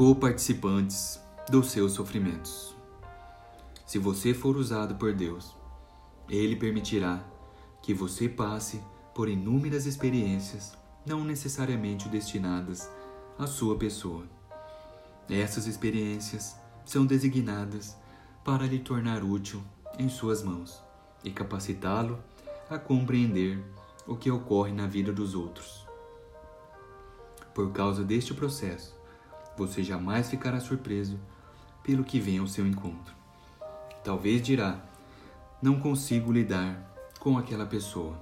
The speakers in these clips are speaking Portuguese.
co-participantes dos seus sofrimentos. Se você for usado por Deus, Ele permitirá que você passe por inúmeras experiências não necessariamente destinadas à sua pessoa. Essas experiências são designadas para lhe tornar útil em suas mãos e capacitá-lo a compreender o que ocorre na vida dos outros. Por causa deste processo, você jamais ficará surpreso pelo que vem ao seu encontro. Talvez dirá: Não consigo lidar com aquela pessoa.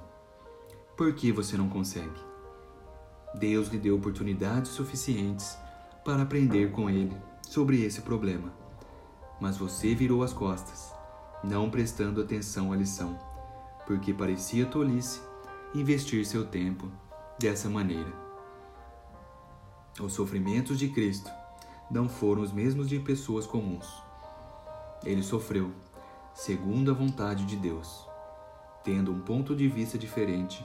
Por que você não consegue? Deus lhe deu oportunidades suficientes para aprender com ele sobre esse problema. Mas você virou as costas, não prestando atenção à lição, porque parecia tolice investir seu tempo dessa maneira. Os sofrimentos de Cristo não foram os mesmos de pessoas comuns. Ele sofreu segundo a vontade de Deus, tendo um ponto de vista diferente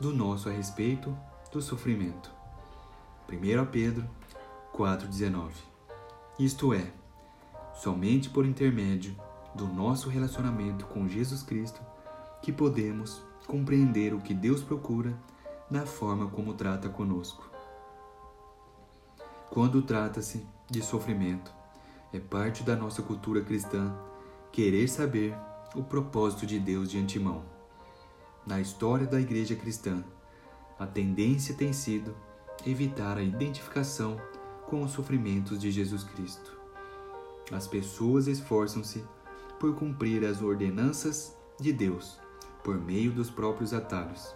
do nosso a respeito do sofrimento. 1 Pedro 4,19 Isto é, somente por intermédio do nosso relacionamento com Jesus Cristo que podemos compreender o que Deus procura na forma como trata conosco. Quando trata-se de sofrimento, é parte da nossa cultura cristã querer saber o propósito de Deus de antemão. Na história da igreja cristã, a tendência tem sido evitar a identificação com os sofrimentos de Jesus Cristo. As pessoas esforçam-se por cumprir as ordenanças de Deus por meio dos próprios atalhos.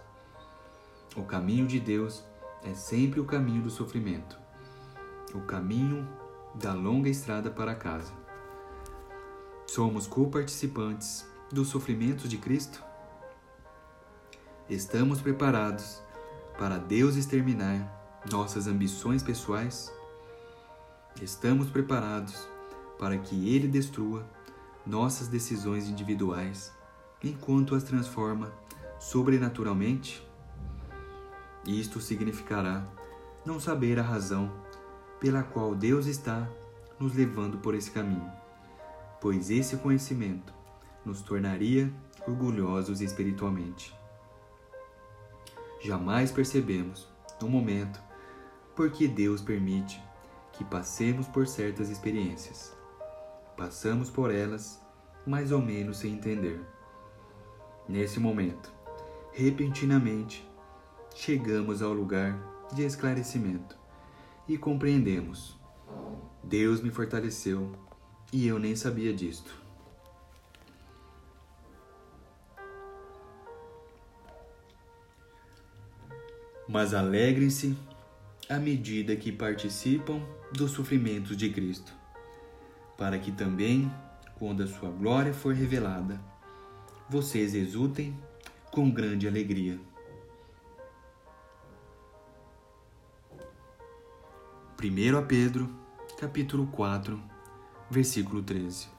O caminho de Deus é sempre o caminho do sofrimento, o caminho da longa estrada para casa. Somos co-participantes dos sofrimentos de Cristo? Estamos preparados para Deus exterminar nossas ambições pessoais? Estamos preparados para que Ele destrua nossas decisões individuais enquanto as transforma sobrenaturalmente? Isto significará não saber a razão pela qual Deus está nos levando por esse caminho, pois esse conhecimento nos tornaria orgulhosos espiritualmente. Jamais percebemos, no momento, porque Deus permite que passemos por certas experiências. Passamos por elas mais ou menos sem entender. Nesse momento, repentinamente, chegamos ao lugar de esclarecimento e compreendemos. Deus me fortaleceu e eu nem sabia disto. Mas alegrem-se à medida que participam dos sofrimentos de Cristo, para que também, quando a sua glória for revelada, vocês exultem com grande alegria. 1 Pedro, capítulo 4, versículo 13.